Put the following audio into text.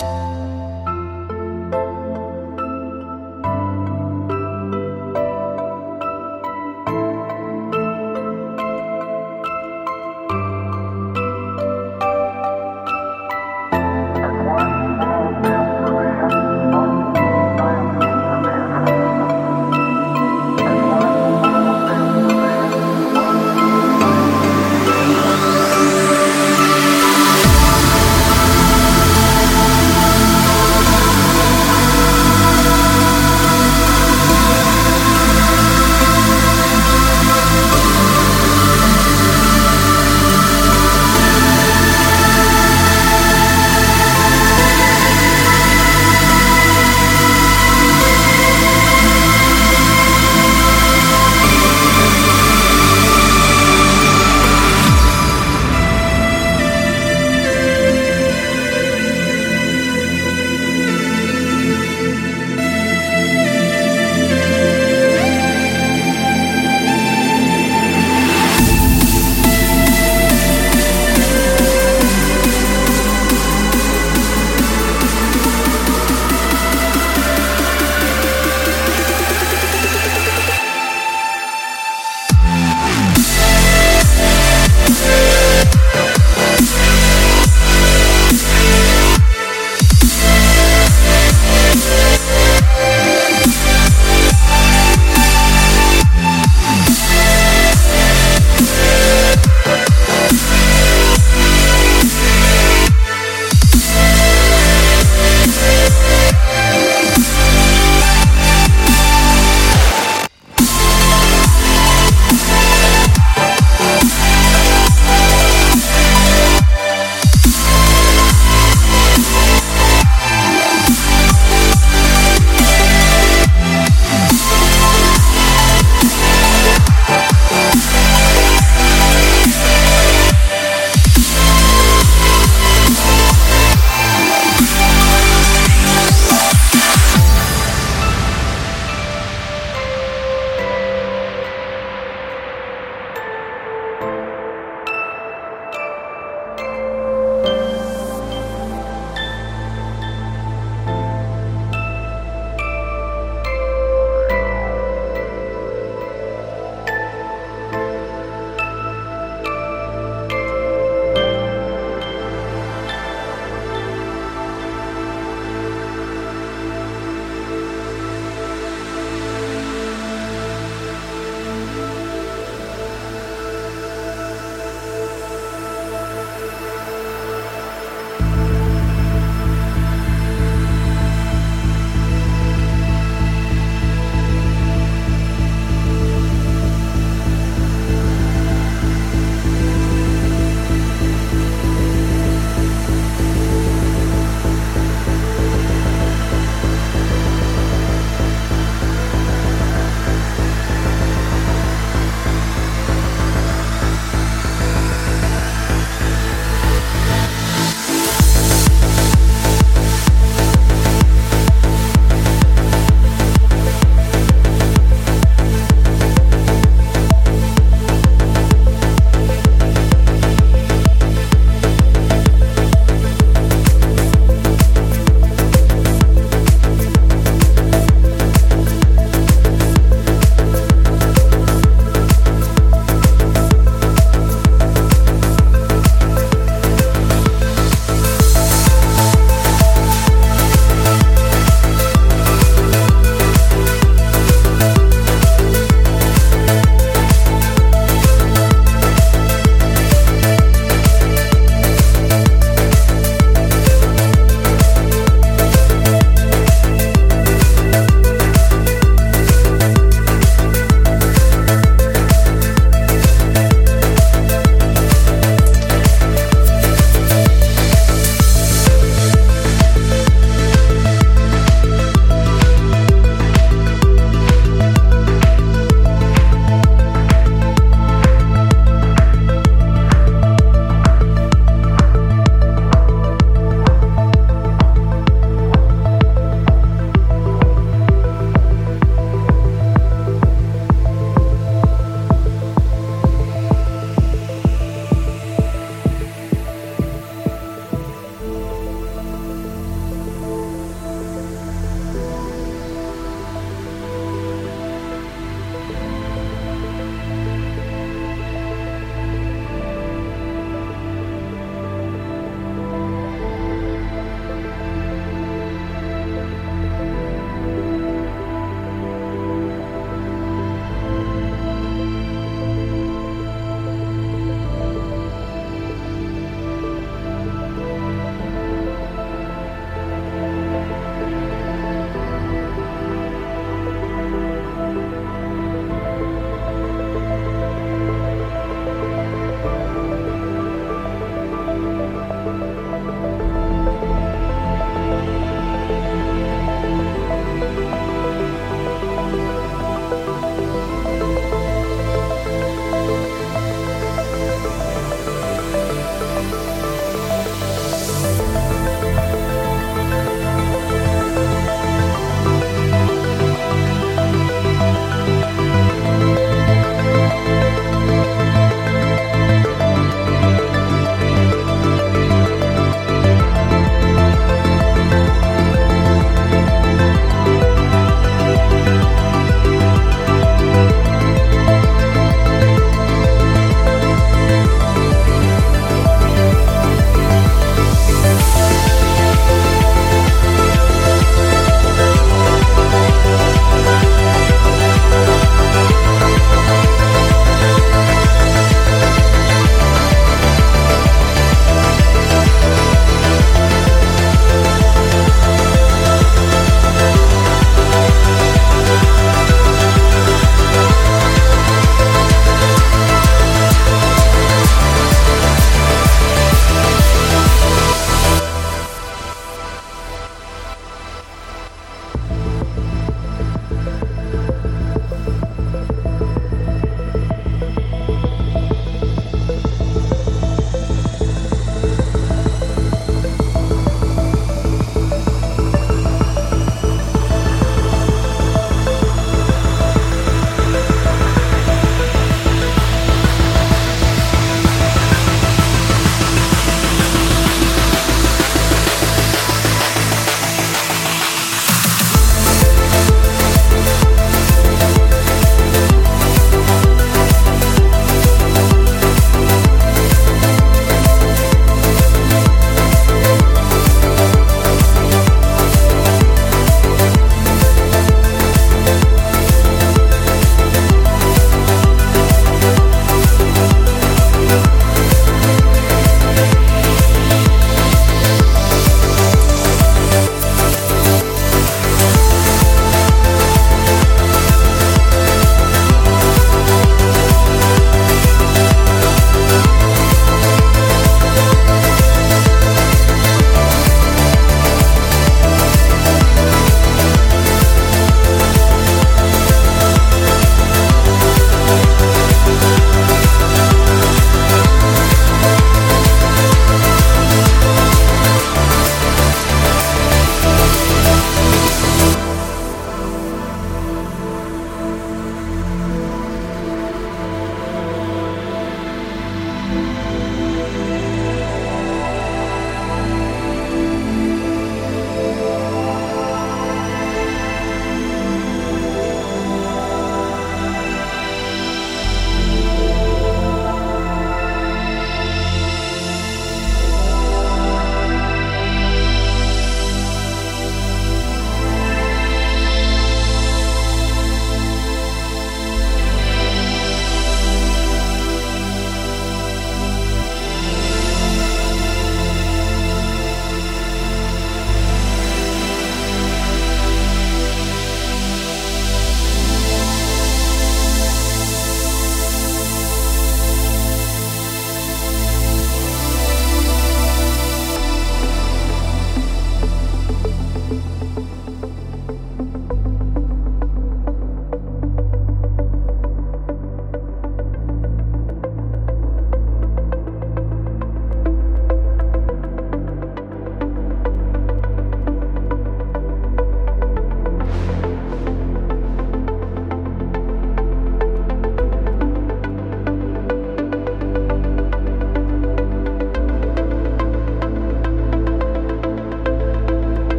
Música